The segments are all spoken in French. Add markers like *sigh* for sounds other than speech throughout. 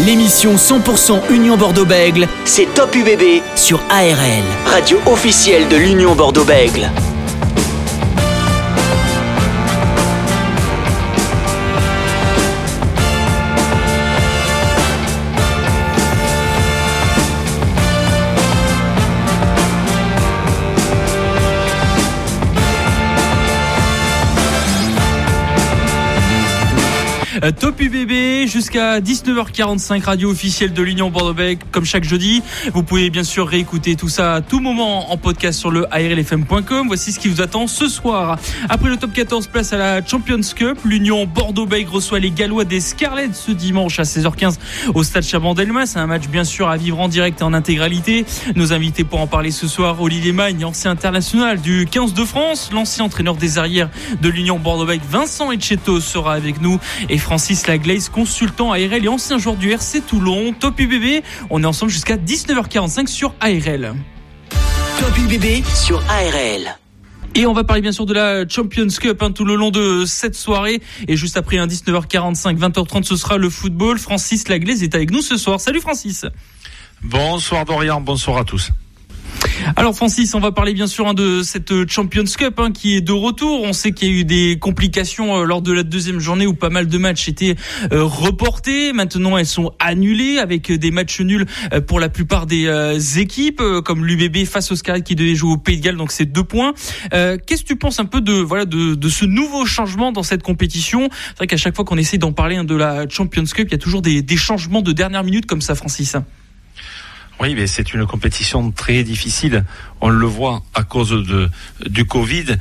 L'émission 100% Union Bordeaux-Bègle, c'est Top UBB sur ARL, radio officielle de l'Union Bordeaux-Bègle. Top UBB jusqu'à 19h45 radio officielle de l'Union Bordeaux-Bègles comme chaque jeudi. Vous pouvez bien sûr réécouter tout ça à tout moment en podcast sur le ARLFM.com. Voici ce qui vous attend ce soir. Après le top 14 place à la Champions Cup, l'Union Bordeaux-Bègles reçoit les Gallois des Scarlets ce dimanche à 16h15 au stade Chabandelmas. C'est un match bien sûr à vivre en direct et en intégralité. Nos invités pour en parler ce soir, Olivier Magne, ancien international du 15 de France, l'ancien entraîneur des arrières de l'Union Bordeaux-Bègles, Vincent Etcheto sera avec nous et Francis Laglaise, consultant ARL et ancien joueur du RC Toulon. Top UBB, on est ensemble jusqu'à 19h45 sur ARL. Top UBB sur ARL. Et on va parler bien sûr de la Champions Cup hein, tout le long de cette soirée. Et juste après un 19h45, 20h30, ce sera le football. Francis Laglaise est avec nous ce soir. Salut Francis. Bonsoir Dorian, bonsoir à tous. Alors Francis, on va parler bien sûr hein, de cette Champions Cup hein, qui est de retour. On sait qu'il y a eu des complications euh, lors de la deuxième journée où pas mal de matchs étaient euh, reportés. Maintenant, elles sont annulées avec des matchs nuls euh, pour la plupart des équipes, comme l'UBB face au Scarlet qui devait jouer au Pays de Galles, donc c'est deux points. Qu'est-ce que tu penses un peu de voilà de, de ce nouveau changement dans cette compétition? C'est vrai qu'à chaque fois qu'on essaie d'en parler hein, de la Champions Cup, il y a toujours des, des changements de dernière minute comme ça, Francis. Oui, mais c'est une compétition très difficile. On le voit à cause de, du Covid.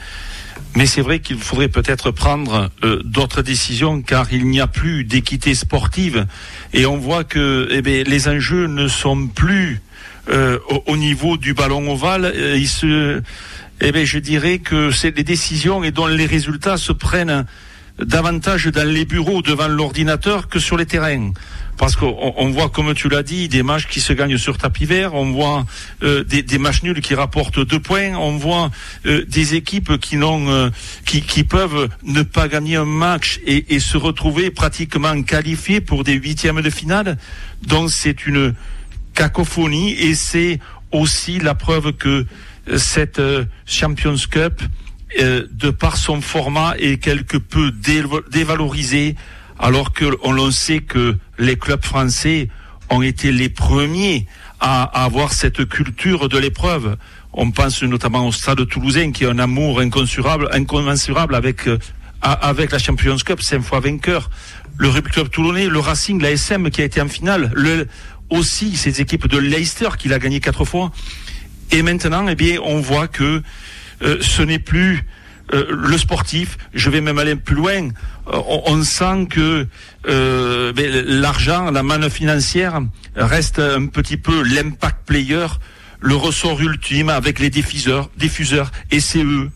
Mais c'est vrai qu'il faudrait peut-être prendre euh, d'autres décisions car il n'y a plus d'équité sportive et on voit que eh les enjeux ne sont plus euh, au, au, niveau du ballon ovale. Euh, eh je dirais que c'est des décisions et dont les résultats se prennent davantage dans les bureaux devant l'ordinateur que sur les terrains. Parce qu'on on voit, comme tu l'as dit, des matchs qui se gagnent sur tapis vert, on voit euh, des, des, matchs nuls qui rapportent deux points, on voit euh, des équipes qui n'ont, euh, qui, qui, peuvent ne pas gagner un match et, et, se retrouver pratiquement qualifiés pour des huitièmes de finale. Donc c'est une cacophonie et c'est aussi la preuve que cette Champions Cup, de par son format, est quelque peu dévalorisée alors que on le sait que les clubs français ont été les premiers à, avoir cette culture de l'épreuve. On pense notamment au Stade Toulousain qui a un amour incommensurable, incommensurable avec euh, avec la Champions Cup, cinq fois vainqueur. Le Rugby Club Toulonnais, le Racing, la SM qui a été en finale, le, aussi ces équipes de Leicester qui l'a gagné quatre fois. Et maintenant, eh bien, on voit que euh, ce n'est plus euh, le sportif, je vais même aller plus loin, euh, on, sent que euh, l'argent, la manne financière reste un petit peu l'impact player, le ressort ultime avec les diffuseurs, diffuseurs et c'est eux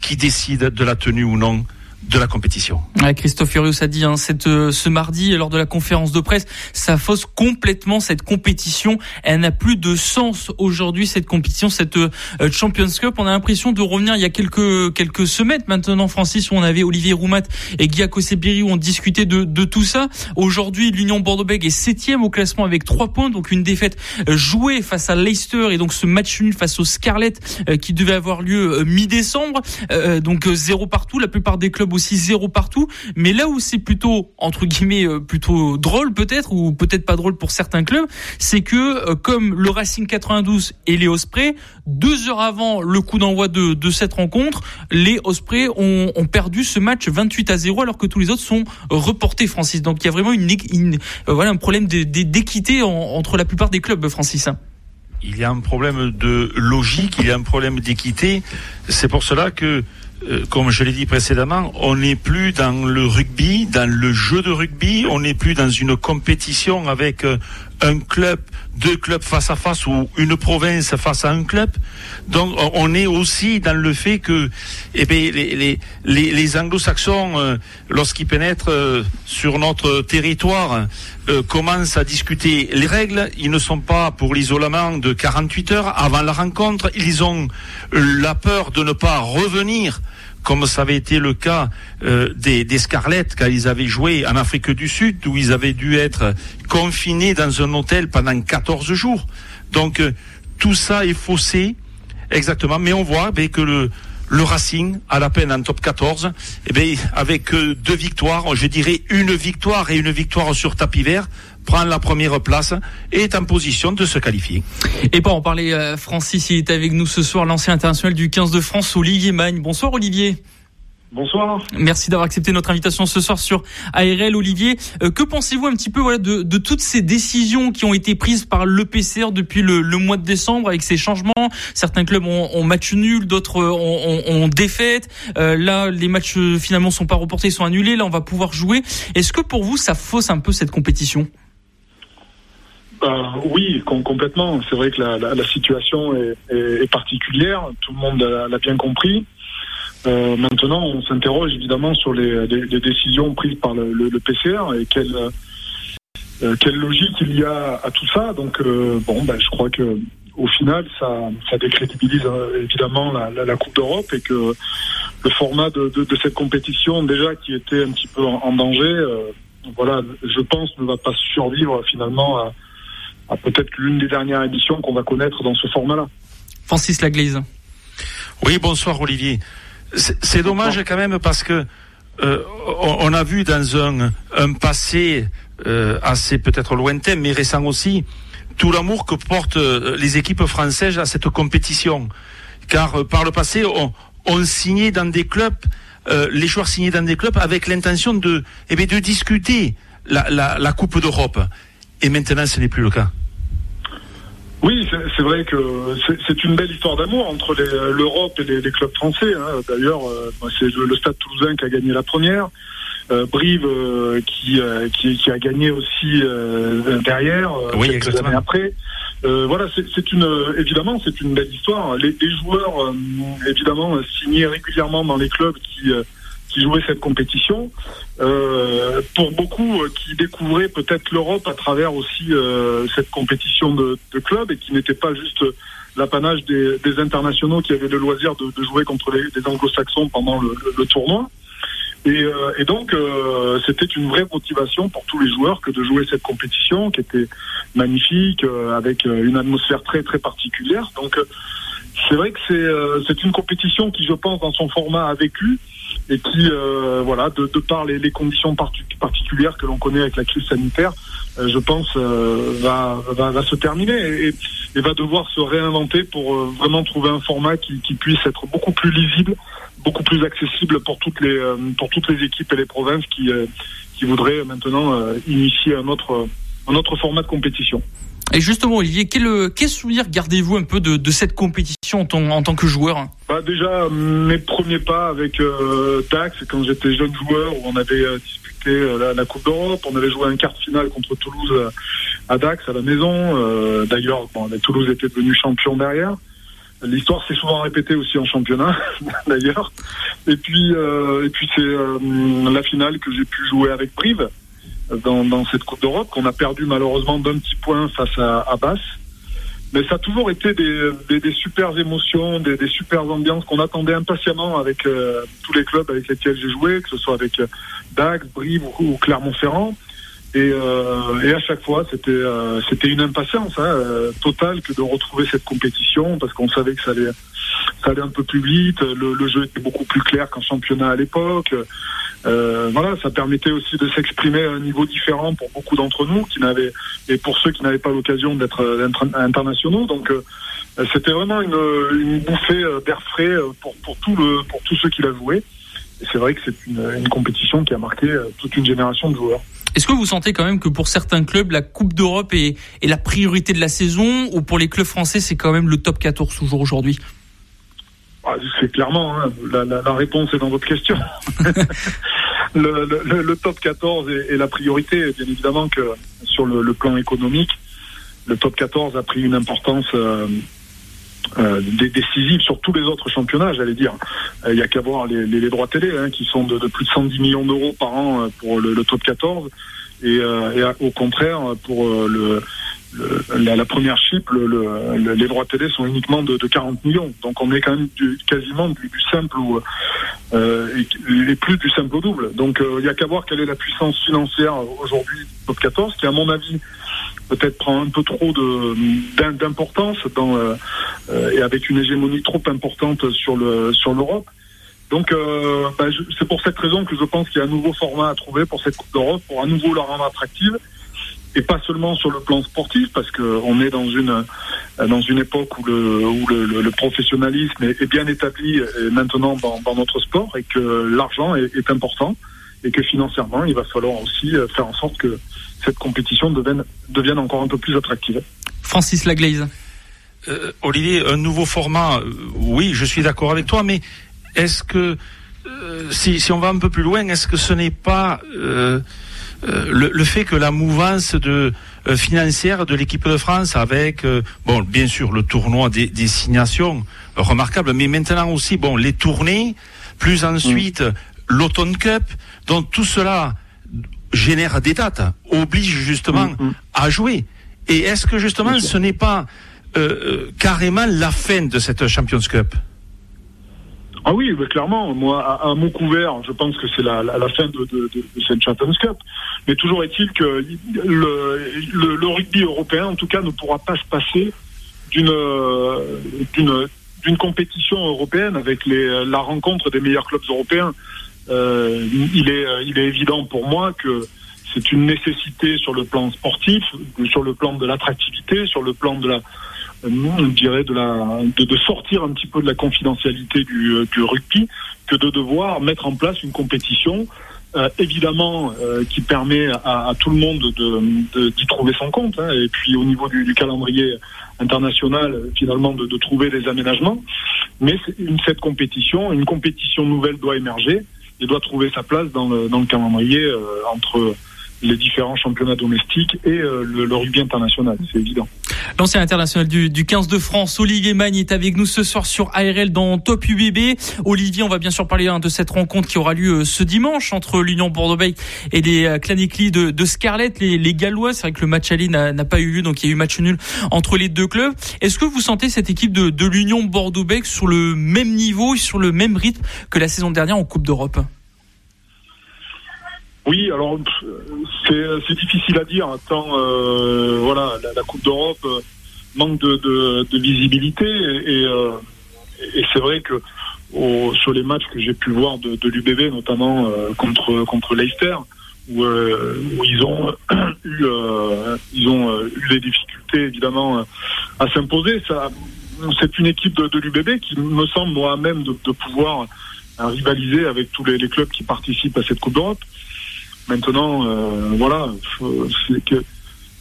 qui décident de la tenue ou non de la compétition. Ouais, Christophe Furios a dit hein, cette, euh, ce mardi lors de la conférence de presse, ça fausse complètement cette compétition. Elle n'a plus de sens aujourd'hui cette compétition, cette euh, Champions Cup. On a l'impression de revenir il y a quelques quelques semaines maintenant, Francis, où on avait Olivier Roumat et Guy Sebiri où on discutait de, de tout ça. Aujourd'hui, l'Union Bordeaux-Bègles est septième au classement avec trois points, donc une défaite euh, jouée face à Leicester et donc ce match nul face au Scarlet euh, qui devait avoir lieu mi-décembre. donc zéro partout. La plupart des clubs aussi zéro partout. Mais là où c'est plutôt, entre guillemets, euh, plutôt drôle peut-être, ou peut-être pas drôle pour certains clubs, c'est que euh, comme le Racing 92 et les Ospreys, deux heures avant le coup d'envoi de, cette rencontre, les Ospreys ont, perdu ce match 28 à 0 alors que tous les autres sont reportés, Francis. Donc il y a vraiment une, une euh, voilà un problème d'équité entre la plupart des clubs, Francis il y a un problème de logique, il y a un problème d'équité. C'est pour cela que euh, comme je l'ai dit précédemment, on n'est plus dans le rugby, dans le jeu de rugby, on n'est plus dans une compétition avec euh, un club, deux clubs face à face ou une province face à un club. Donc on est aussi dans le fait que eh bien, les, les, les, les anglo-saxons, euh, lorsqu'ils pénètrent euh, sur notre territoire, euh, commencent à discuter les règles. Ils ne sont pas pour l'isolement de 48 heures avant la rencontre. Ils ont la peur de ne pas revenir comme ça avait été le cas euh, des, des Scarlets quand ils avaient joué en Afrique du Sud, où ils avaient dû être confinés dans un hôtel pendant 14 jours. Donc euh, tout ça est faussé, exactement. Mais on voit ben, que le, Racing, à la peine en top 14, eh avec euh, deux victoires, je dirais une victoire et une victoire sur tapis vert, prend la première place et est en position de se qualifier. Et pour en parler, euh, Francis, il est avec nous ce soir, l'ancien international du 15 de France, Olivier Magne. Bonsoir Olivier. Bonsoir. Merci d'avoir accepté notre invitation ce soir sur ARL, Olivier. Euh, que pensez-vous un petit peu voilà, de, de, toutes ces décisions qui ont été prises par l'EPCR depuis le, le, mois de décembre avec ces changements? Certains clubs ont, ont match nul, d'autres ont, ont, ont, défaite. Euh, là, les matchs euh, finalement sont pas reportés, ils sont annulés. Là, on va pouvoir jouer. Est-ce que pour vous, ça fausse un peu cette compétition? Euh, oui, complètement. C'est vrai que la, la, la situation est, est, est, particulière. Tout le monde l'a bien compris. Euh, maintenant, on s'interroge évidemment sur les, les, les, décisions prises par le, le, PCR et quelle, euh, quelle logique il y a à tout ça. Donc, euh, bon, ben, je crois que au final, ça, ça décrédibilise euh, évidemment la, la, la Coupe d'Europe et que le format de, de, de, cette compétition, déjà qui était un petit peu en, en danger, euh, voilà, je pense ne va pas survivre finalement à, à peut-être l'une des dernières éditions qu'on va connaître dans ce format-là. Francis Laglise. Oui, bonsoir Olivier. C'est dommage quand même parce que euh, on, a vu dans un, un passé euh, assez peut-être lointain, mais récent aussi, tout l'amour que portent euh, les équipes françaises à cette compétition. Car par le passé, on, on signait dans des clubs, les joueurs signaient dans des clubs avec l'intention de, eh bien, de discuter la, la, la Coupe d'Europe. Et maintenant, ce n'est plus le cas. Oui, c'est vrai que c'est une belle histoire d'amour entre l'Europe et les, les, clubs français. Hein. D'ailleurs, euh, c'est le, le, Stade Toulousain qui a gagné la première, euh, Brive euh, qui, qui, qui, a gagné aussi derrière, oui, exactement. après. voilà, c'est une évidemment c'est une belle histoire. Les, les joueurs évidemment signés régulièrement dans les clubs qui qui jouaient cette compétition. Euh, pour beaucoup euh, qui découvraient peut-être l'Europe à travers aussi euh, cette compétition de, de clubs et qui n'était pas juste l'apanage des, des, internationaux qui avaient le loisir de, de jouer contre les, les anglo-saxons pendant le, le, tournoi. Et, euh, et donc, euh, c'était une vraie motivation pour tous les joueurs que de jouer cette compétition qui était magnifique, avec une atmosphère très très particulière. Donc, c'est vrai que c'est une compétition qui, je pense, dans son format a vécu et qui, euh, voilà, de, de par les, les conditions particulières que l'on connaît avec la crise sanitaire, euh, je pense, euh, va, va, va, se terminer et, et, va devoir se réinventer pour euh, vraiment trouver un format qui, qui, puisse être beaucoup plus lisible, beaucoup plus accessible pour toutes les, euh, pour toutes les équipes et les provinces qui, euh, qui voudraient maintenant initier un autre, un autre format de compétition. Et justement, Olivier, quel, quel souvenir gardez-vous un peu de, cette compétition en, tant que joueur? Bah Déjà, mes premiers pas avec euh, Dax, quand j'étais jeune joueur, où on avait euh, disputé euh, la, Coupe d'Europe, on avait joué un quart de finale contre Toulouse euh, à Dax, à la maison. Euh, d'ailleurs, Toulouse était devenu champion derrière. L'histoire s'est souvent répétée aussi en championnat, *laughs* d'ailleurs. Et puis, et puis c'est la finale que j'ai pu jouer avec Brive dans, dans cette Coupe d'Europe, qu'on a perdu malheureusement d'un petit point face à, à Basse. Mais ça a toujours été des, des, des super émotions, des, des super ambiances qu'on attendait impatiemment avec euh, tous les clubs avec lesquels j'ai joué, que ce soit avec euh, Dax, Brive ou, ou Clermont-Ferrand. Et, euh, et, à chaque fois, c'était euh, c'était une impatience hein, euh, totale que de retrouver cette compétition parce qu'on savait que ça allait ça allait un peu plus vite. Le, le jeu était beaucoup plus clair qu'en championnat à l'époque. Euh, voilà, ça permettait aussi de s'exprimer à un niveau différent pour beaucoup d'entre nous qui n'avaient et pour ceux qui n'avaient pas l'occasion d'être internationaux. Donc euh, c'était vraiment une, une bouffée d'air frais pour pour tout le pour tous ceux qui l'ont joué. Et c'est vrai que c'est une, une compétition qui a marqué toute une génération de joueurs. Est-ce que vous sentez quand même que pour certains clubs, la Coupe d'Europe est, est, la priorité de la saison ou pour les clubs français, c'est quand même le top 14 toujours aujourd'hui? Ah, C'est clairement, hein, la, la, la, réponse est dans votre question. *laughs* le, le, le, top 14 est, est, la priorité, bien évidemment que sur le, le, plan économique, le top 14 a pris une importance euh, euh, décisive sur tous les autres championnats, j'allais dire. Il euh, n'y a qu'à voir les, droits télé, hein, qui sont de, plus de 110 millions d'euros par an euh, pour le, le, top 14, et, euh, au contraire, pour le, la, première chip, les droits télé sont uniquement de, 40 millions. Donc on est quand même quasiment du, simple ou plus du simple au double. Donc il n'y a qu'à voir quelle est la puissance financière aujourd'hui top 14, qui à mon avis peut-être prend un peu trop d'importance dans et avec une hégémonie trop importante sur le sur l'Europe. Donc euh, bah, c'est pour cette raison que je pense qu'il y a un nouveau format à trouver pour cette Coupe d'Europe, pour à nouveau la rendre attractive. Et pas seulement sur le plan sportif, parce qu'on est dans une époque où le, professionnalisme est, bien établi maintenant dans, notre sport et que l'argent est, important et que financièrement il va falloir aussi faire en sorte que cette compétition devienne, devienne encore un peu plus attractive. Francis Laglaise. Euh, Olivier, un nouveau format, euh, oui, je suis d'accord avec toi, mais est-ce que, euh, si, si, on va un peu plus loin, est-ce que ce n'est pas euh, euh, le, le, fait que la mouvance de, financière de l'équipe de France avec, bon, bien sûr, le tournoi des, destinations remarquable, mais maintenant aussi, bon, les tournées, plus ensuite mm. l'Automne Cup, donc tout cela génère des dates, oblige justement mm, mm. à jouer. Et est-ce que justement ce n'est pas carrément la fin de cette Champions Cup? Ah oui, clairement. Moi, à, mon couvert, je pense que c'est la, fin de, cette Champions Cup. Mais toujours est-il que le, rugby européen, en tout cas, ne pourra pas se passer d'une d'une compétition européenne avec les, la rencontre des meilleurs clubs européens. Euh, il est il est évident pour moi que c'est une nécessité sur le plan sportif, sur le plan de l'attractivité, sur le plan de la on dirait de, la, de, sortir un petit peu de la confidentialité du, euh, du rugby que de devoir mettre en place une compétition euh, évidemment euh, qui permet à, à, tout le monde de, d'y trouver son compte hein, et puis au niveau du, du calendrier international finalement de, de, trouver des aménagements. Mais une, cette compétition une compétition nouvelle doit émerger et doit trouver sa place dans le, dans le calendrier entre les différents championnats domestiques et euh, le, rugby international, c'est évident. L'ancien international du, du 15 de France, Olivier Magne, est avec nous ce soir sur ARL dans Top UBB. Olivier, on va bien sûr parler hein, de cette rencontre qui aura lieu euh, ce dimanche entre l'Union Bordeaux-Bègles et les euh, Clanicli de, de Scarlett, les, les Gallois. C'est vrai que le match aller n'a pas eu lieu, donc il y a eu match nul entre les deux clubs. Est-ce que vous sentez cette équipe de, de l'Union Bordeaux-Bègles sur le même niveau, sur le même rythme que la saison dernière en Coupe d'Europe? Oui, alors c'est difficile à dire. Tant euh, voilà, la, Coupe d'Europe euh, manque de, visibilité et, euh, c'est vrai que sur les matchs que j'ai pu voir de, l'UBB, notamment contre contre Leicester, où, ils ont *coughs* eu ils ont eu des difficultés évidemment à s'imposer. C'est une équipe de, l'UBB qui me semble moi-même de, pouvoir rivaliser avec tous les clubs qui participent à cette Coupe d'Europe. Maintenant, euh, voilà, je,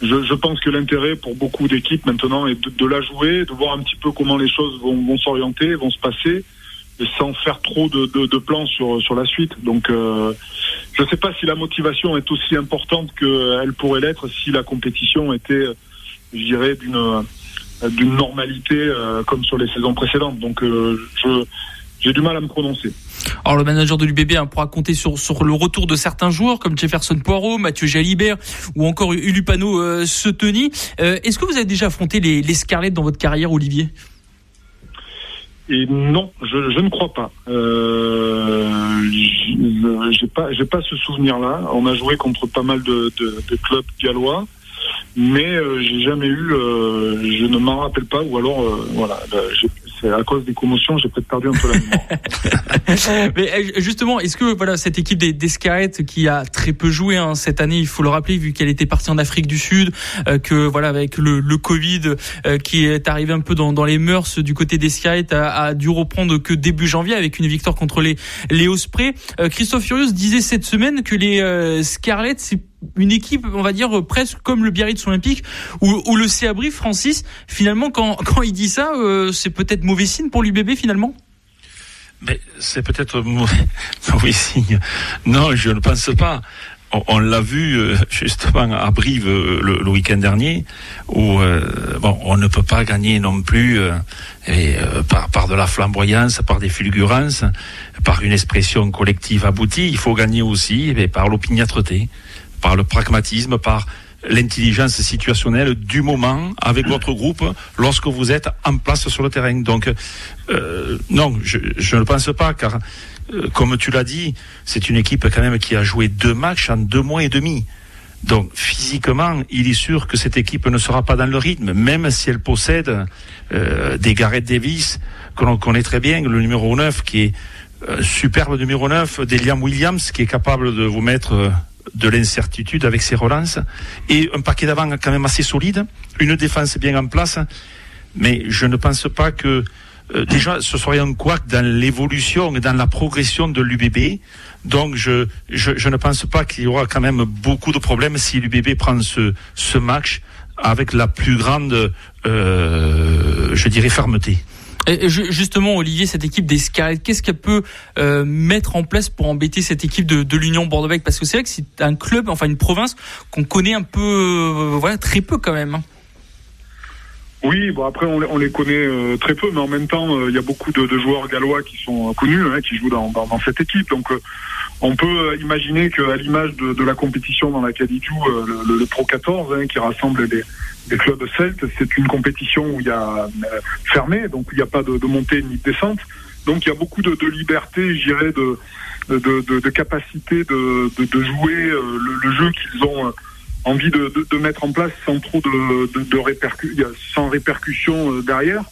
je, pense que l'intérêt pour beaucoup d'équipes maintenant est de, de, la jouer, de voir un petit peu comment les choses vont, vont s'orienter, vont se passer, et sans faire trop de, de, de plans sur, sur la suite. Donc, euh, je ne sais pas si la motivation est aussi importante qu'elle pourrait l'être si la compétition était, je dirais, d'une d'une normalité euh, comme sur les saisons précédentes. Donc, euh, je j'ai du mal à me prononcer. Alors le manager de l'UBB hein, pourra compter sur, sur le retour de certains joueurs comme Jefferson Poirot, Mathieu Jalibert ou encore Ulupano euh. Euh, Est-ce que vous avez déjà affronté les, les Scarlett dans votre carrière, Olivier? Et non, je, je ne crois pas. Euh, j'ai pas, j'ai pas ce souvenir-là. On a joué contre pas mal de, de, de clubs gallois, mais euh, j'ai jamais eu. Euh, je ne m'en rappelle pas, ou alors voilà, c'est à cause des commotions, j'ai peut-être perdu un peu la mémoire. *laughs* Mais euh, justement, est-ce que voilà cette équipe des, des qui a très peu joué hein, cette année, il faut le rappeler, vu qu'elle était partie en Afrique du Sud, euh, que voilà avec le, le Covid euh, qui est arrivé un peu dans, dans les mœurs du côté des Scarlett, a, a, dû reprendre que début janvier avec une victoire contre les les Ospreys. Christophe Furios disait cette semaine que les Scarlett c'est une équipe, on va dire presque comme le Biarritz Olympique ou, ou le Céabri, Francis. Finalement, quand, *laughs* quand il dit ça, euh, c'est peut-être mauvais signe pour l'UBB finalement? C'est peut-être *laughs* mauvais signe. Non, je ne pense pas. On, l'a vu euh, justement à Brive euh, le, week-end dernier, où bon, on ne peut pas gagner non plus et, par, par de la flamboyance, par des fulgurances, par une expression collective aboutie. Il faut gagner aussi mais par l'opiniâtreté par le pragmatisme, par l'intelligence situationnelle du moment avec *clears throat* votre groupe lorsque vous êtes en place sur le terrain. Donc, euh, non, je, je, ne pense pas, car euh, comme tu l'as dit, c'est une équipe quand même qui a joué deux matchs en deux mois et demi. Donc physiquement, il est sûr que cette équipe ne sera pas dans le rythme, même si elle possède euh, des Gareth Davis que l'on connaît très bien, le numéro 9 qui est euh, superbe numéro 9, des Liam Williams qui est capable de vous mettre euh, de l'incertitude avec ses relances, et un paquet d'avant quand même assez solide, une défense bien en place, mais je ne pense pas que euh, déjà ce serait un couac dans l'évolution et dans la progression de l'UBB. Donc je, je, ne pense pas qu'il y aura quand même beaucoup de problèmes si l'UBB prend ce, ce match avec la plus grande, euh, je dirais, fermeté. Justement, Olivier, cette équipe des Scarlett, qu'est-ce qu'elle peut euh, mettre en place pour embêter cette équipe de, de l'Union Bordeaux-Bègles? Parce que c'est vrai que c'est un club, enfin une province qu'on connaît un peu, euh, voilà, très peu quand même. Hein. Oui, bon après on, on les connaît euh, très peu, mais en même temps il y a beaucoup de, de, joueurs gallois qui sont connus, hein, qui jouent dans, dans, dans, cette équipe. Donc on peut imaginer qu'à l'image de, la compétition dans laquelle ils jouent, le, le, Pro 14, hein, qui rassemble les, clubs celtes. C'est une compétition où il y a euh, fermé, donc il n'y a pas de, montée ni de descente. Donc il y a beaucoup de, liberté, je dirais, de, de, capacité de, jouer euh, le, le jeu qu'ils ont euh, envie de, mettre en place sans trop de, répercu sans répercussion derrière.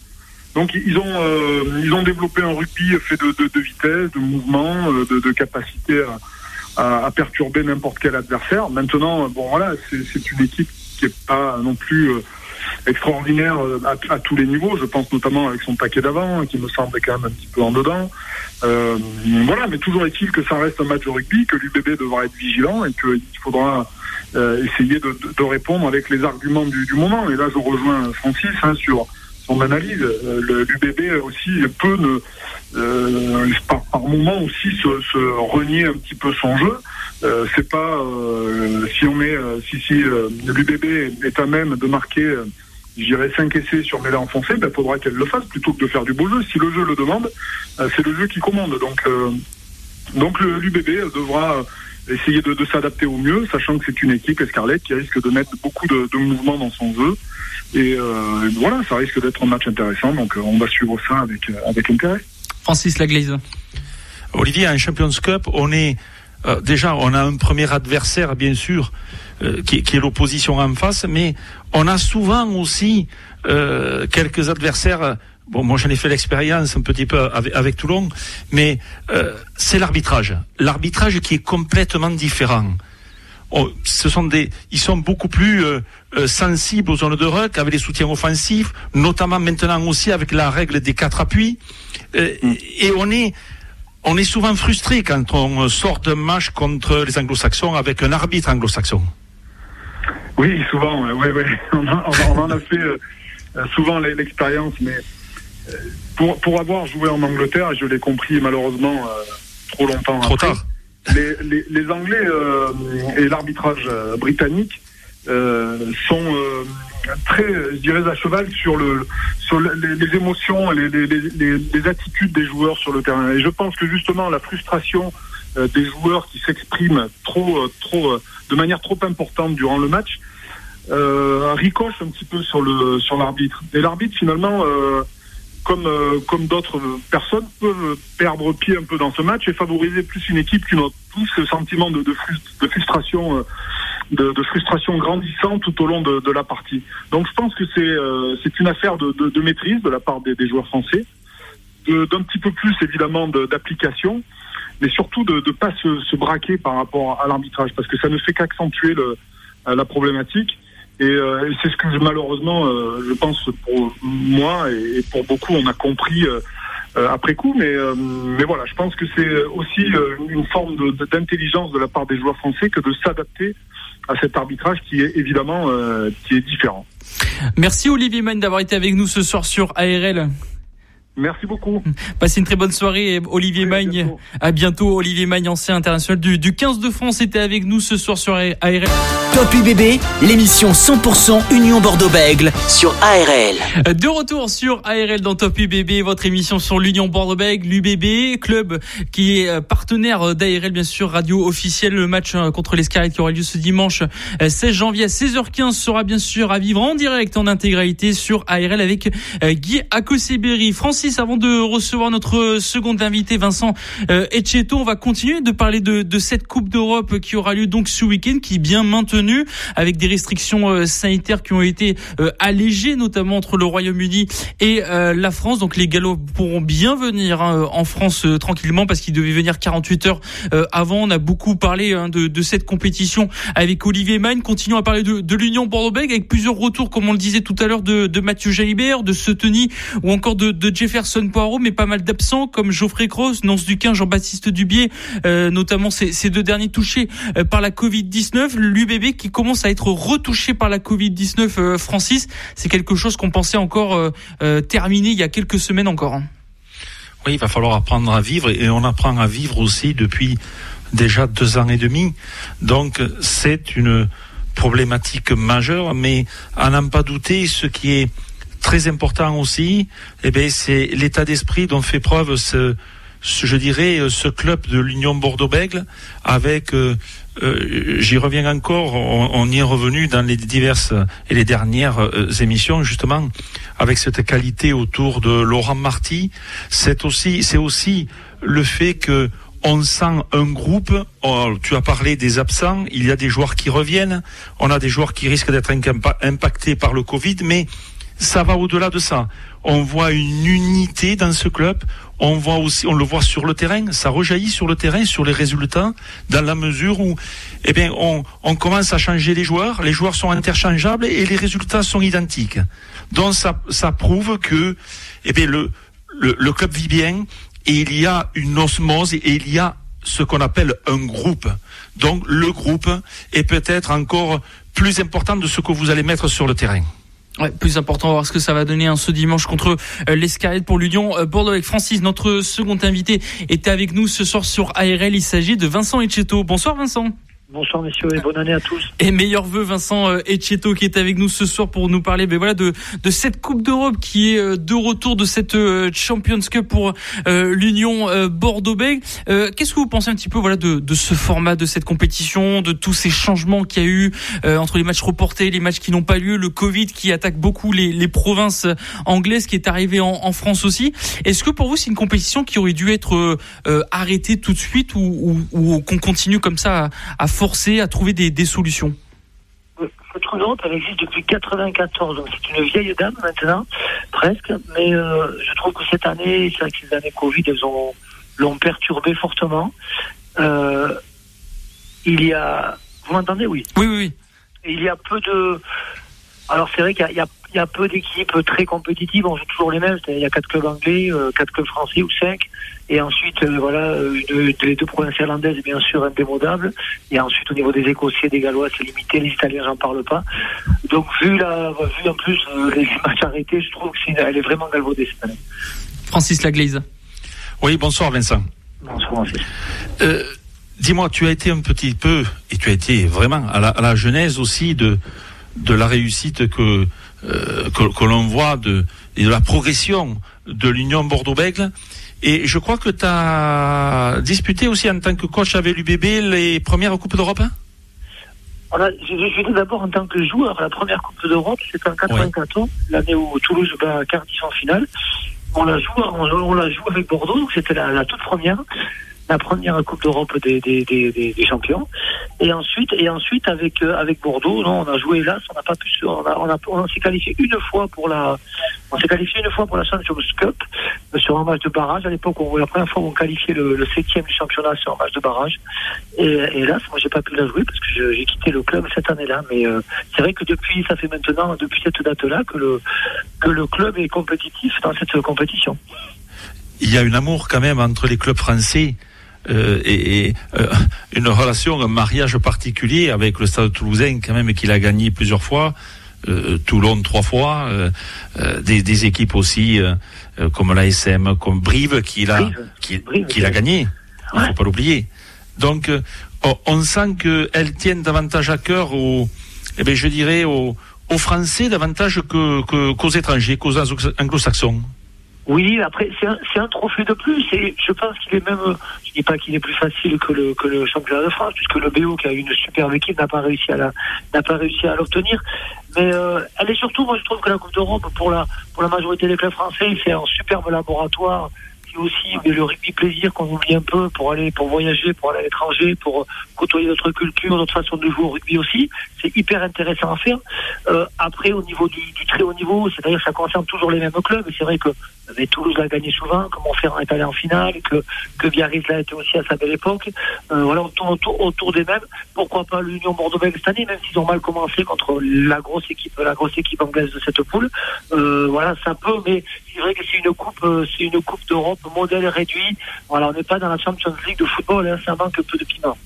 Donc ils ont ils ont développé un rugby fait de, de, de vitesse, de mouvement, de, de capacité à, à, à perturber n'importe quel adversaire. Maintenant, bon voilà, c'est une équipe qui est pas non plus euh, extraordinaire euh, à, à, tous les niveaux. Je pense notamment avec son paquet d'avant, qui me semble quand même un petit peu en dedans. Euh, voilà, mais toujours est-il que ça reste un match de rugby, que l'UBB devra être vigilant et qu'il faudra euh, essayer de, de, répondre avec les arguments du, du, moment. Et là, je rejoins Francis hein, sur son analyse. Euh, L'UBB aussi peut euh, par, par moment aussi se, se, renier un petit peu son jeu. Euh, c'est pas si on euh, si si l'UBB est à même de marquer j'irais 5 essais sur mêlée enfoncée, il faudra qu'elle le fasse plutôt que de faire du beau jeu. Si le jeu le demande, c'est le jeu qui commande. Donc, donc l'UBB devra essayer de, de s'adapter au mieux, sachant que c'est une équipe Escarlette qui risque de mettre beaucoup de, de mouvements dans son jeu. Et euh, voilà, ça risque d'être un match intéressant. Donc on va suivre ça avec, avec intérêt. Francis Laglaise. Olivier, en Champions Cup, on est euh, déjà, on a un premier adversaire, bien sûr, euh, qui, qui, est l'opposition en face, mais on a souvent aussi euh, quelques adversaires. Bon, moi j'en ai fait l'expérience un petit peu avec, avec Toulon, mais euh, c'est l'arbitrage. L'arbitrage qui est complètement différent. Oh, ce sont des, ils sont beaucoup plus euh, euh, sensibles aux zones de ruck avec les soutiens offensifs, notamment maintenant aussi avec la règle des quatre appuis. Mm. Et on est, on est souvent frustré quand on sort d'un match contre les anglo-saxons avec un arbitre anglo-saxon. Oui, souvent, oui, oui. *laughs* On, on, en a fait euh, souvent l'expérience, mais euh, pour, pour avoir joué en Angleterre, je l'ai compris malheureusement euh, trop longtemps. Trop après, tard. Les, les, les Anglais euh, et l'arbitrage britannique euh, sont euh, très, je dirais, à cheval sur, le, sur les, les émotions, les, les, les, attitudes des joueurs sur le terrain. Et je pense que justement la frustration euh, des joueurs qui s'expriment trop, trop, de manière trop importante durant le match euh, ricoche un petit peu sur le sur l'arbitre. Et l'arbitre finalement, euh, comme euh, comme d'autres personnes, peuvent perdre pied un peu dans ce match et favoriser plus une équipe qui n'a plus ce sentiment de, de, frustration de, de, frustration grandissante tout au long de, la partie. Donc je pense que c'est euh, c'est une affaire de, de, maîtrise de la part des, des joueurs français, d'un petit peu plus évidemment d'application, mais surtout de ne pas se, se, braquer par rapport à l'arbitrage, parce que ça ne fait qu'accentuer la problématique. Et, euh, c'est ce que malheureusement, euh, je pense pour moi et, pour beaucoup, on a compris euh, euh, après coup. Mais, euh, mais voilà, je pense que c'est aussi une forme d'intelligence de, la part des joueurs français que de s'adapter à cet arbitrage qui est évidemment euh, qui est différent. Merci Olivier Mann d'avoir été avec nous ce soir sur ARL. Merci beaucoup. Passez une très bonne soirée, Olivier Magne. À bientôt. Olivier Magne, ancien international du, du 15 de France, était avec nous ce soir sur ARL. Top UBB, l'émission 100% Union Bordeaux-Bègle sur ARL. De retour sur ARL dans Top UBB, votre émission sur l'Union Bordeaux-Bègle, l'UBB, club qui est partenaire d'ARL, bien sûr, radio officielle. Le match euh, contre les Scarlettes qui aura lieu ce dimanche 16 euh, janvier à 16h15 sera bien sûr à vivre en direct en intégralité sur ARL avec euh, Guy Akoseberi. Francis avant de recevoir notre second invité, Vincent euh, Etcheto, on va continuer de parler de, de cette Coupe d'Europe qui aura lieu donc ce week-end, qui est bien maintenue, avec des restrictions euh, sanitaires qui ont été euh, allégées, notamment entre le Royaume-Uni et la France. Donc les Gallois pourront bien venir hein, en France tranquillement, parce qu'ils devaient venir 48 heures avant. On a beaucoup parlé hein, de, de, cette compétition avec Olivier Magne. Continuons à parler de, de l'Union Bordeaux-Bègles, avec plusieurs retours, comme on le disait tout à l'heure, de, de Mathieu Jalibert, de Seteny ou encore de, de Jeff Jefferson Poirot, mais pas mal d'absents comme Geoffrey Cross, Nance Duquin, Jean-Baptiste Dubier, euh, notamment ces, deux derniers touchés euh, par la Covid-19. L'UBB qui commence à être retouché par la Covid-19, euh, Francis, c'est quelque chose qu'on pensait encore terminé il y a quelques semaines encore. Oui, il va falloir apprendre à vivre et on apprend à vivre aussi depuis déjà deux ans et demi. Donc c'est une problématique majeure, mais à n'en pas douter, ce qui est très important aussi, eh bien, c'est l'état d'esprit dont fait preuve ce, je dirais, euh, ce club de l'Union Bordeaux-Bègle avec, euh, euh, j'y reviens encore, on, y est revenu dans les diverses et les dernières émissions, justement, avec cette qualité autour de Laurent Marty. C'est aussi, c'est aussi le fait que on sent un groupe. Oh, tu as parlé des absents. Il y a des joueurs qui reviennent. On a des joueurs qui risquent d'être impactés par le Covid, mais ça va au-delà de ça. On voit une unité dans ce club. On voit aussi, on le voit sur le terrain. Ça rejaillit sur le terrain, sur les résultats, dans la mesure où, eh bien, on, on commence à changer les joueurs. Les joueurs sont interchangeables et les résultats sont identiques. Donc ça, ça prouve que, eh bien, le, le, le club vit bien et il y a une osmose et il y a ce qu'on appelle un groupe. Donc le groupe est peut-être encore plus important de ce que vous allez mettre sur le terrain. Plus important, voir ce que ça va donner hein, ce dimanche contre euh, pour l'Union euh, Bordeaux avec Francis. Notre second invité était avec nous ce soir sur ARL. Il s'agit de Vincent Etcheto. Bonsoir Vincent. Bonsoir messieurs et bonne année à tous. Et meilleur vœu Vincent euh, Etcheto qui est avec nous ce soir pour nous parler ben voilà de de cette Coupe d'Europe qui est euh, de retour de cette euh, Champions Cup pour l'Union Bordeaux-Bègles. Qu'est-ce que vous pensez un petit peu voilà de, de ce format de cette compétition, de tous ces changements qu'il y a eu entre les matchs reportés, les matchs qui n'ont pas lieu, le Covid qui attaque beaucoup les, les provinces anglaises qui est arrivé en, en France aussi. Est-ce que pour vous c'est une compétition qui aurait dû être arrêtée tout de suite ou, ou, ou qu'on continue comme ça à, à forcer à trouver des, des solutions Cette Europe, elle existe depuis 94, donc c'est une vieille dame maintenant, presque. Mais euh, je trouve que cette année, c'est vrai que les années Covid, elles ont l'ont perturbé fortement. Euh, il y a, vous m'entendez Oui? Oui, oui, oui. Il y a peu de. Alors c'est vrai qu'il y, y, a peu d'équipes très compétitives. On joue toujours les mêmes. Il y a quatre clubs anglais, euh, quatre clubs français ou cinq. Et ensuite, euh, voilà, une, les deux provinces irlandaises, bien sûr, indémodables. Et ensuite, au niveau des Écossais, des Gallois, c'est limité. Les Italiens, j'en parle pas. Donc, vu, la, vu en plus euh, les matchs arrêtés, je trouve qu'elle est, est vraiment galvaudée cette année. Francis Laglaise. Oui, bonsoir Vincent. Bonsoir Francis. Euh, Dis-moi, tu as été un petit peu, et tu as été vraiment à la, à la genèse aussi de, de la réussite que, euh, que, que l'on voit de, de la progression de l'Union Bordeaux-Bègles. Et je crois que tu as disputé aussi en tant que coach avec l'UBB les premières Coupes d'Europe hein? Voilà, J'ai joué d'abord en tant que joueur. La première Coupe d'Europe, c'était en 94, l'année où Toulouse bat Cardiff en finale. On la joue, on, la joue avec Bordeaux, donc c'était la, la, toute première la première Coupe d'Europe des, des, des, champions. Et ensuite, et ensuite avec euh, avec Bordeaux, non, on a joué hélas, on n'a pas pu, on a, on, s'est qualifié une fois pour la, on s'est qualifié une fois pour la Champions Cup euh, sur un match de barrage. À l'époque, la première fois on qualifiait le, le septième du championnat sur un match de barrage. Et, et hélas, moi j'ai pas pu la jouer parce que j'ai quitté le club cette année-là. Mais euh, c'est vrai que depuis, ça fait maintenant depuis cette date-là que le que le club est compétitif dans cette compétition. Il y a un amour quand même entre les clubs français euh, et, et euh, une relation, un mariage particulier avec le Stade Toulousain quand même qu'il a gagné plusieurs fois. Toulon trois fois, des, des, équipes aussi comme l'ASM, comme Brive, qui l'a qui, qui l'a gagné. Il faut pas l'oublier. Donc, on sent qu'elles tiennent davantage à cœur aux, eh bien, je dirais aux, aux Français davantage que, qu'aux étrangers, qu'aux anglo-saxons. Oui, après c'est un, un, trophée de plus et je pense qu'il est même, je dis pas qu'il est plus facile que le, que le championnat de France puisque le BO qui a une superbe équipe n'a pas réussi à la, n'a pas réussi à l'obtenir. Mais euh, elle est surtout, moi je trouve que la Coupe d'Europe pour la pour la majorité des clubs français c'est un superbe laboratoire aussi le rugby plaisir qu'on oublie un peu pour aller, pour voyager, pour aller à l'étranger, pour côtoyer notre culture, notre façon de jouer au rugby aussi. C'est hyper intéressant à faire. Euh, après, au niveau du, du très haut niveau, c'est-à-dire que ça concerne toujours les mêmes clubs. Et c'est vrai que mais Toulouse l'a gagné souvent, que Montferrand est allé en finale, que, que Biarritz l'a été aussi à sa belle époque. Euh, voilà, autour, autour, des mêmes. Pourquoi pas l'Union Bordeaux-Bègles cette année, même s'ils ont mal commencé contre la grosse équipe, la grosse équipe anglaise de cette poule. Euh, voilà, ça peut, mais c'est vrai que c'est une coupe, euh, c'est une coupe d'Europe modèle réduit. Voilà, on n'est pas dans la Champions League de football, hein, ça manque peu de piment.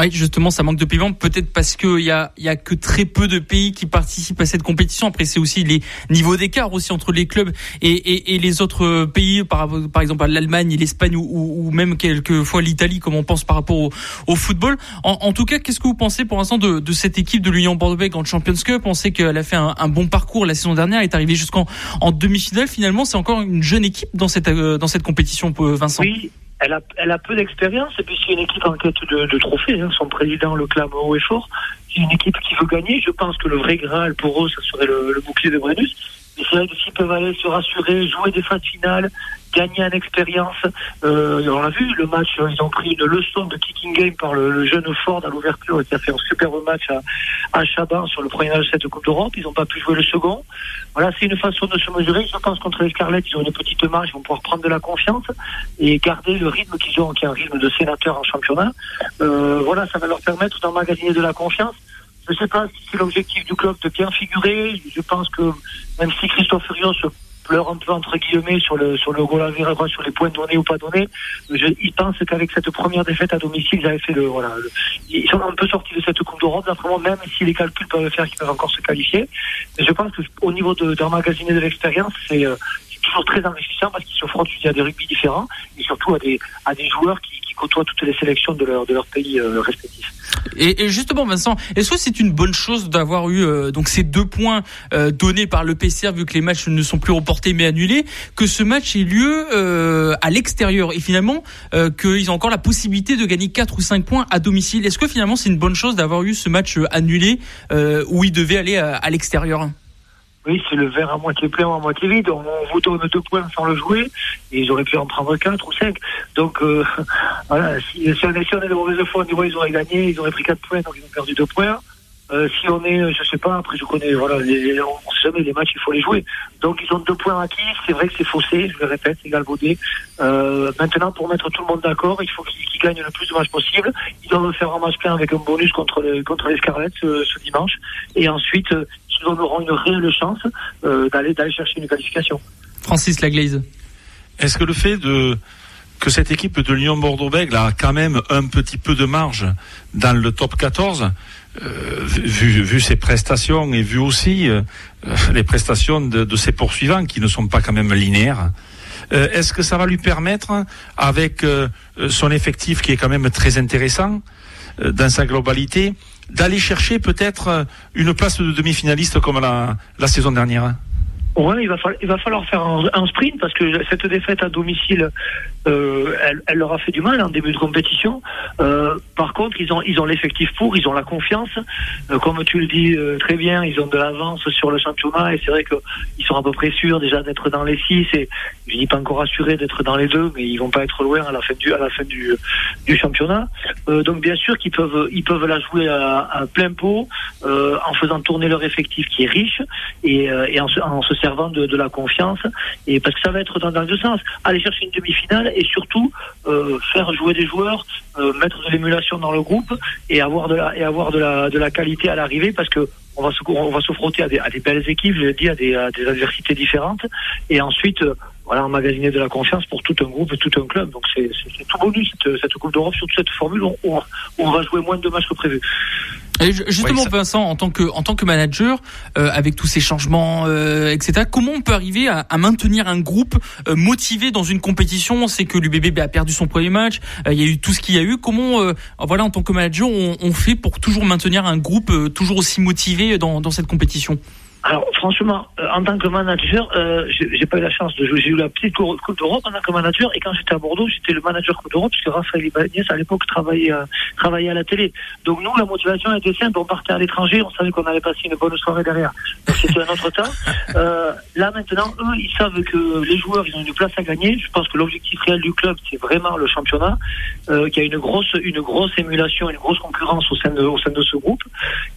Oui, justement, ça manque de piment. Peut-être parce qu'il y a, y a que très peu de pays qui participent à cette compétition. Après, c'est aussi les niveaux d'écart aussi entre les clubs et, et, et les autres pays, par, par exemple l'Allemagne, l'Espagne ou, ou, même quelquefois l'Italie, comme on pense par rapport au, au football. En, en, tout cas, qu'est-ce que vous pensez pour l'instant de, de cette équipe de l'Union Bordeaux-Bègles en Champions Cup? On sait qu'elle a fait un, bon parcours la saison dernière, est arrivée jusqu'en en demi-finale. Finalement, c'est encore une jeune équipe dans cette, euh, dans cette compétition, Vincent. Oui elle a, elle a peu d'expérience et puis c'est une équipe en quête de, de trophées. Hein. Son président le clame haut et fort. C'est une équipe qui veut gagner. Je pense que le vrai Graal pour eux, ça serait le, le bouclier de Brennus. Mais c'est vrai que s'ils peuvent aller se rassurer, jouer des phases finales, gagner en expérience. Euh, on l'a vu, le match, euh, ils ont pris une leçon de kicking game par le, jeune Ford à l'ouverture qui a fait un superbe match à, à Chaban sur le premier match de cette Coupe d'Europe. Ils n'ont pas pu jouer le second. Voilà, c'est une façon de se mesurer. Je pense contre les Scarlett, ils ont une petite marge, ils vont pouvoir prendre de la confiance et garder le rythme qu'ils ont, qui est un rythme de sénateur en championnat. Euh, voilà, ça va leur permettre d'emmagasiner de la confiance. Je ne sais pas si c'est l'objectif du club de bien figurer. Je pense que même si Christophe Furios pleure un peu entre guillemets sur le sur le goal à sur les points donnés ou pas donnés. Je, ils pensent qu'avec cette première défaite à domicile, ils avaient fait le voilà. ils sont un peu sortis de cette Coupe d'Europe, même si les calculs peuvent faire qu'ils peuvent encore se qualifier. Mais je pense qu'au niveau d'emmagasiner de, de l'expérience, c'est euh, toujours très enrichissant parce qu'ils se frottent à des rugby différents et surtout à des à des joueurs qui, qui côtoient toutes les sélections de leur de leur pays euh, respectifs. Et, et, justement, Vincent, est-ce que c'est une bonne chose d'avoir eu euh, donc ces deux points euh, donnés par le PCR vu que les matchs ne sont plus reportés mais annulés, que ce match ait lieu euh, à l'extérieur et finalement qu'ils ont encore la possibilité de gagner 4 ou 5 points à domicile? Est-ce que finalement c'est une bonne chose d'avoir eu ce match annulé où ils devaient aller à, à l'extérieur? Oui, c'est le verre à moitié plein ou à moitié vide. On, vous donne deux points sans le jouer et ils auraient pu en prendre quatre ou cinq. Donc euh, *laughs* voilà, si, si, on est, si on est de mauvaise foi au niveau, ils auraient gagné, ils auraient pris quatre points, donc ils ont perdu deux points. Euh, si on est, je sais pas, après je connais, voilà, les, on sait jamais les matchs, il faut les jouer. Donc ils ont deux points acquis, c'est vrai que c'est faussé, je le répète, c'est galvaudé. Euh, maintenant, pour mettre tout le monde d'accord, il faut qu'ils gagnent le plus de matchs possible. Ils doivent faire un match plein avec un bonus contre les, contre les Scarlets ce, ce dimanche. Et ensuite, euh, ils auront une réelle chance euh, d'aller d'aller chercher une qualification. Francis Laglaise. Est-ce que le fait de que cette équipe de Lyon Bordeaux-Bègles a quand même un petit peu de marge dans le top 14, euh, vu, ses prestations et vu aussi euh, les prestations de, ses poursuivants qui ne sont pas quand même linéaires, euh, est-ce que ça va lui permettre, avec euh, son effectif qui est quand même très intéressant euh, dans sa globalité, d'aller chercher peut-être une place de demi-finaliste comme la, saison dernière? Ouais, il va, falloir, faire un, sprint parce que cette défaite à domicile, euh, elle, leur a fait du mal en début de compétition. Euh, par contre, ils ont, ils ont l'effectif pour, ils ont la confiance. Euh, comme tu le dis très bien, ils ont de l'avance sur le championnat et c'est vrai qu'ils sont à peu près sûrs déjà d'être dans les six et je dis pas encore assurés d'être dans les deux, mais ils vont pas être loin à la fin du, à la fin du, du championnat. Donc bien sûr qu'ils peuvent, ils peuvent la jouer à, plein pot en faisant tourner leur effectif qui est riche et, en, se servant de, de, la confiance, et parce que ça va être dans, dans deux sens. Aller chercher une demi-finale et surtout euh, faire jouer des joueurs, euh, mettre de l'émulation dans le groupe et avoir de la et avoir de la de la qualité à l'arrivée, parce que on va se on va se frotter à des, à des belles équipes, je l'ai dit, à des, à des adversités différentes, et ensuite voilà, emmagasiner de la confiance pour tout un groupe et tout un club. Donc c'est tout bonus cette, cette Coupe d'Europe, surtout cette formule où on, on, va jouer moins de matchs que prévu. Et justement, Vincent, en tant que en tant que manager, euh, avec tous ces changements, euh, etc. Comment on peut arriver à, à maintenir un groupe euh, motivé dans une compétition? On sait que l'UBB a perdu son premier match. Euh, il y a eu tout ce qu'il y a eu. Comment, euh, voilà, en tant que manager, on, on, fait pour toujours maintenir un groupe toujours aussi motivé dans, dans cette compétition? Alors franchement, euh, en tant que manager, euh, j'ai pas eu la chance de jouer. J'ai eu la petite Coupe d'Europe en tant que manager et quand j'étais à Bordeaux, j'étais le manager Coupe d'Europe puisque Raphaël Ibanez à l'époque travaillait, euh, travaillait à la télé. Donc nous, la motivation était simple. On partait à l'étranger, on savait qu'on allait passer une bonne soirée derrière. Donc c'était un autre temps. *laughs* Euh, là maintenant, eux, ils savent que les joueurs, ils ont une place à gagner. Je pense que l'objectif réel du club, c'est vraiment le championnat, euh, qu'il y a une grosse, une grosse émulation, une grosse concurrence au sein de, au sein de ce groupe.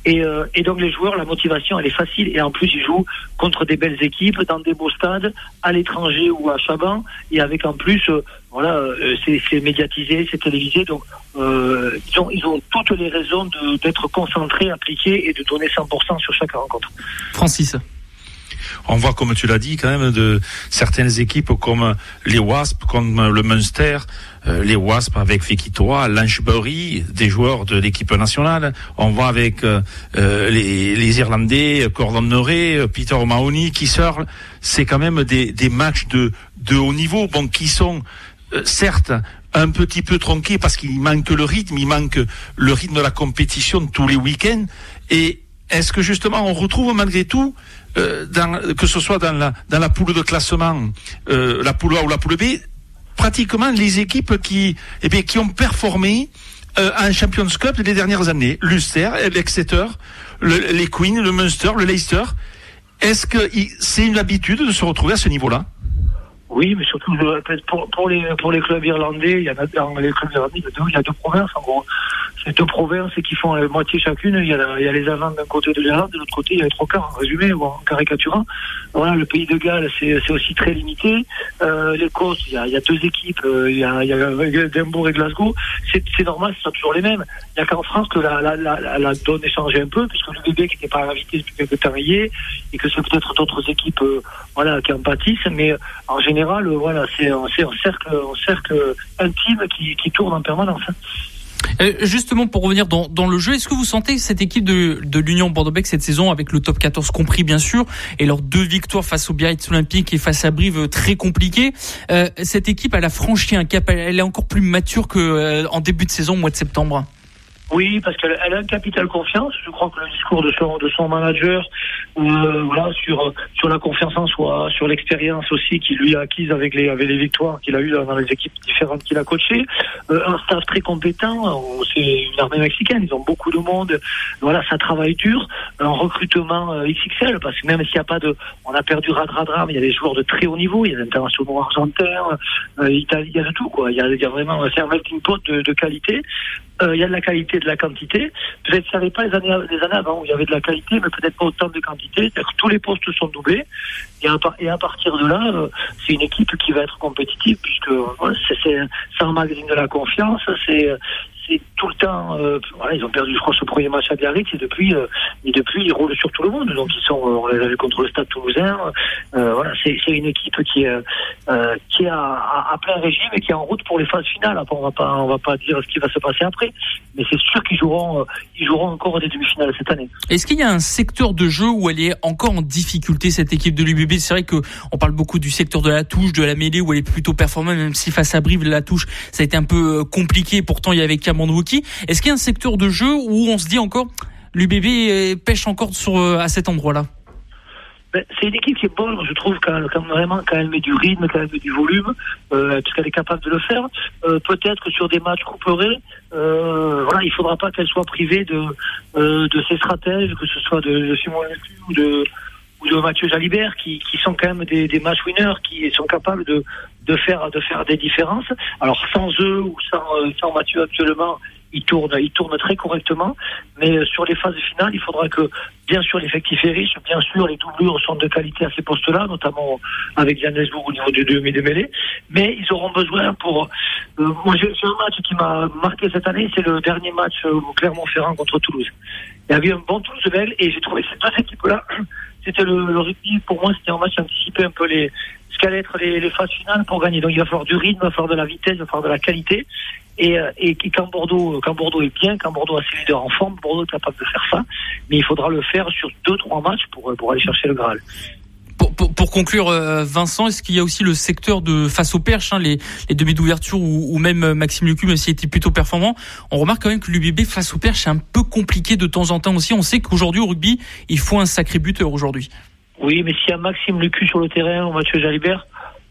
Et, euh, et donc les joueurs, la motivation, elle est facile et en plus, ils jouent contre des belles équipes, dans des beaux stades, à l'étranger ou à Chaban, et avec en plus, euh, voilà, euh, c'est médiatisé, c'est télévisé, donc euh, ils, ont, ils ont toutes les raisons d'être concentrés, appliqués et de donner 100% sur chaque rencontre. Francis. On voit, comme tu l'as dit, quand même, de certaines équipes comme les Wasps, comme le Munster, euh, les Wasps avec Fekitoa, Lanchbury, des joueurs de l'équipe nationale. On voit avec euh, euh les, Irlandais, Cordon Noré, Peter O'Mahony, sort. C'est quand même des, matchs de, haut niveau, bon, qui sont certes un petit peu tronqués parce qu'il manque le rythme, il manque le rythme de la compétition tous les week-ends. Et est-ce que justement on retrouve malgré tout que ce soit dans la, poule de classement, la poule A ou la poule B, pratiquement les équipes qui, eh bien, qui ont performé euh, un Champions Cup les dernières années. L'Ulster, l'Exeter, le, les Queens, le Munster, le Leicester. Est-ce que c'est une habitude de se retrouver à ce niveau-là? Oui, mais surtout pour, les, pour les clubs irlandais, il y a dans les clubs irlandais, a deux, il y a deux provinces en gros. C'est deux provinces qui font la moitié chacune. Il y a, il y a les Avants d'un côté de l'Irlande, de l'autre côté il y a les trois quarts, en résumé, ou en caricaturant. Voilà, le pays de Galles, c'est aussi très limité. Euh, L'Écosse, il y, a, il y a deux équipes, euh, il y a, il y a Edinburgh et Glasgow. C'est normal, ce sont toujours les mêmes. Il n'y a qu'en France que la, la, la, la, donne est changée un peu, puisque le bébé qui n'était pas invité depuis quelques temps est, et que c'est peut-être d'autres équipes euh, voilà, qui en pâtissent, mais en général, euh, voilà, c'est un, cercle, un cercle intime qui, qui tourne en permanence. Euh, justement, pour revenir dans, dans le jeu, est-ce que vous sentez cette équipe de, de l'Union Bordeaux-Bègles cette saison, avec le top 14 compris bien sûr, et leurs deux victoires face au Biarritz Olympique et face à Brive euh, très compliquées, euh, cette équipe elle a franchi un cap, elle est encore plus mature que en début de saison, au mois de septembre? Oui, parce qu'elle a un capital confiance. Je crois que le discours de son, manager, euh, voilà, sur sur la confiance en soi, sur l'expérience aussi qu'il lui a acquise avec les avec les victoires qu'il a eues dans les équipes différentes qu'il a coachées, euh, un staff très compétent. C'est une armée mexicaine, ils ont beaucoup de monde. Voilà, ça travaille dur, un recrutement euh, XXL parce que même s'il n'y a pas de, on a perdu Radradra, mais il y a des joueurs de très haut niveau, il y a des internationaux argentins, euh, il y a de tout quoi. Il y a, il y a vraiment c'est un melting pot de, de qualité. Euh, il y a de la qualité, de la quantité. Peut-être ça pas les années, les années avant où il y avait de la qualité, mais peut-être pas autant de quantité. C'est-à-dire que tous les postes sont doublés. Et à, et à partir de là, euh, c'est une équipe qui va être compétitive puisque voilà, c'est un magazine de la confiance. C'est c'est tout le temps. Euh, voilà, ils ont perdu, je crois, ce premier match à Biarritz et depuis, euh, et depuis, ils roulent sur tout le monde. Donc ils sont, euh, on les a vus contre le Stade Toulousain. Voilà, c'est une équipe qui est qui est à, à, plein régime et qui est en route pour les phases finales. Après, on va pas, on va pas dire ce qui va se passer après, mais c'est sûr qu'ils joueront, ils joueront encore des demi-finales cette année. Est-ce qu'il y a un secteur de jeu où elle est encore en difficulté cette équipe de l'UBB C'est vrai que on parle beaucoup du secteur de la touche, de la mêlée où elle est plutôt performante, même si face à Brive la touche ça a été un peu compliqué. Pourtant, il y avait Est-ce qu'il y a un secteur de jeu où on se dit encore l'UBB pêche encore euh, à cet endroit-là? Ben, c'est une équipe qui est bonne, je trouve, quand, vraiment, quand elle met du rythme, quand elle met du volume, euh, qu'elle est capable de le faire. Euh, peut-être que sur des matchs couperés, euh, voilà, il faudra pas qu'elle soit privée de, euh, ses stratèges, que ce soit de, de Simon ou de, ou de Mathieu Jalibert, qui, qui sont quand même des, des match winners, qui sont capables de, de faire de faire des différences. Alors sans eux ou sans, euh, Mathieu actuellement, il tourne, il tourne très correctement. Mais euh, sur les phases finales, il faudra que, bien sûr, l'effectif est riche, bien sûr, les doublures sont de qualité à ces postes-là, notamment avec Yann au niveau du 2 de mêlée. Mais ils auront besoin pour. Euh, moi, j'ai un match qui m'a marqué cette année, c'est le dernier match au Clermont-Ferrand contre Toulouse. Il y avait un bon Toulouse et j'ai trouvé ces deux équipes-là. C'était le, le rugby, pour moi, c'était un match anticipé un peu les, ce qu'allait être les, phases finales pour gagner. Donc il va falloir du rythme, il va falloir de la vitesse, il va falloir de la qualité. Et, euh, et quand Bordeaux, quand Bordeaux est bien, quand Bordeaux a ses leaders en forme, Bordeaux est capable de faire ça. Mais il faudra le faire sur deux, trois matchs pour, pour aller chercher le Graal. Pour, conclure, euh, Vincent, est-ce qu'il y a aussi le secteur de face aux perches, hein, les, demi d'ouverture ou, même euh, Maxime Lucu, même s'il était plutôt performant On remarque quand même que l'UBB face aux perches, c'est un peu compliqué de temps en temps aussi. On sait qu'aujourd'hui au rugby, il faut un sacré buteur aujourd'hui. Oui, mais s'il y a Maxime Lucu sur le terrain ou Mathieu Jalibert,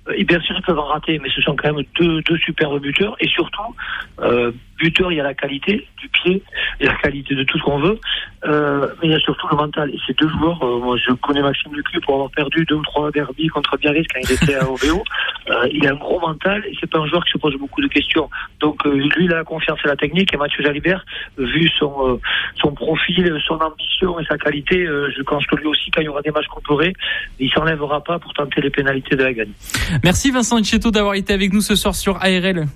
euh, bien sûr, ils peuvent en rater, mais ce sont quand même deux, superbes buteurs. Et surtout, buteur, il y a la qualité du pied, il y a la qualité de tout ce qu'on veut, euh, mais il y a surtout le mental. Et ces deux joueurs, euh, moi je connais Maxime Lucu pour avoir perdu deux ou trois derbies contre Biarritz quand il était à *laughs* OBO. Euh, il a un gros mental et c'est pas un joueur qui se pose beaucoup de questions. Donc lui, il a la confiance et la technique. Et Mathieu Jalibert, vu son, son profil, son ambition et sa qualité, je pense que lui aussi, quand il y aura des matchs comparés, il s'enlèvera pas pour tenter les pénalités de la gagne. Merci Vincent Inchetto d'avoir été avec nous ce soir sur ARL.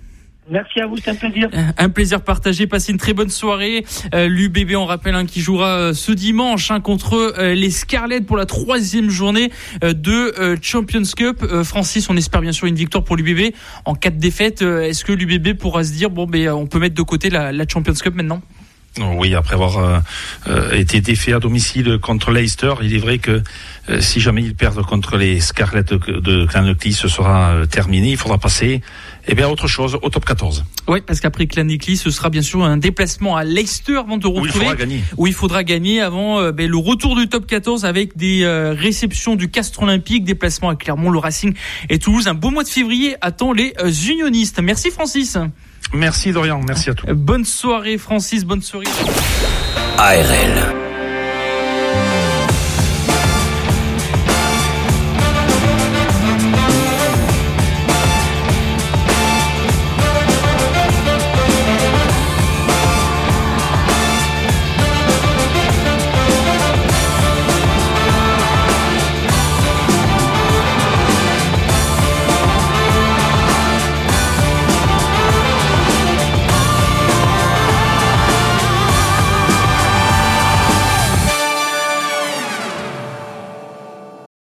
Merci à vous, c'est un plaisir. Un plaisir partagé. Passez une très bonne soirée. Euh, L'UBB, on rappelle, hein, qui jouera euh, ce dimanche hein, contre euh, les Scarlets pour la troisième journée euh, de euh, Champions Cup. Francis, on espère bien sûr une victoire pour l'UBB. En cas de défaite, est-ce que l'UBB pourra se dire bon, ben, on peut mettre de côté la Champions Cup maintenant? Oui, après avoir euh, euh, été défait à domicile contre Leicester, il est vrai que euh, si jamais ils perdent contre les Scarlets de, Clanoclis, ce sera euh, terminé. Il faudra passer eh bien, autre chose, au top 14. Oui, parce qu'après Clanoclis, ce sera bien sûr un déplacement à Leicester avant de retrouver. Où il faudra gagner. Où il faudra gagner avant euh, ben, le retour du top 14 avec des euh, réceptions du Castre Olympique, déplacement à Clermont, le Racing et Toulouse. Un beau mois de février attend les unionistes. Merci Francis. Merci Dorian, merci à tous. Bonne soirée Francis, bonne soirée. ARL.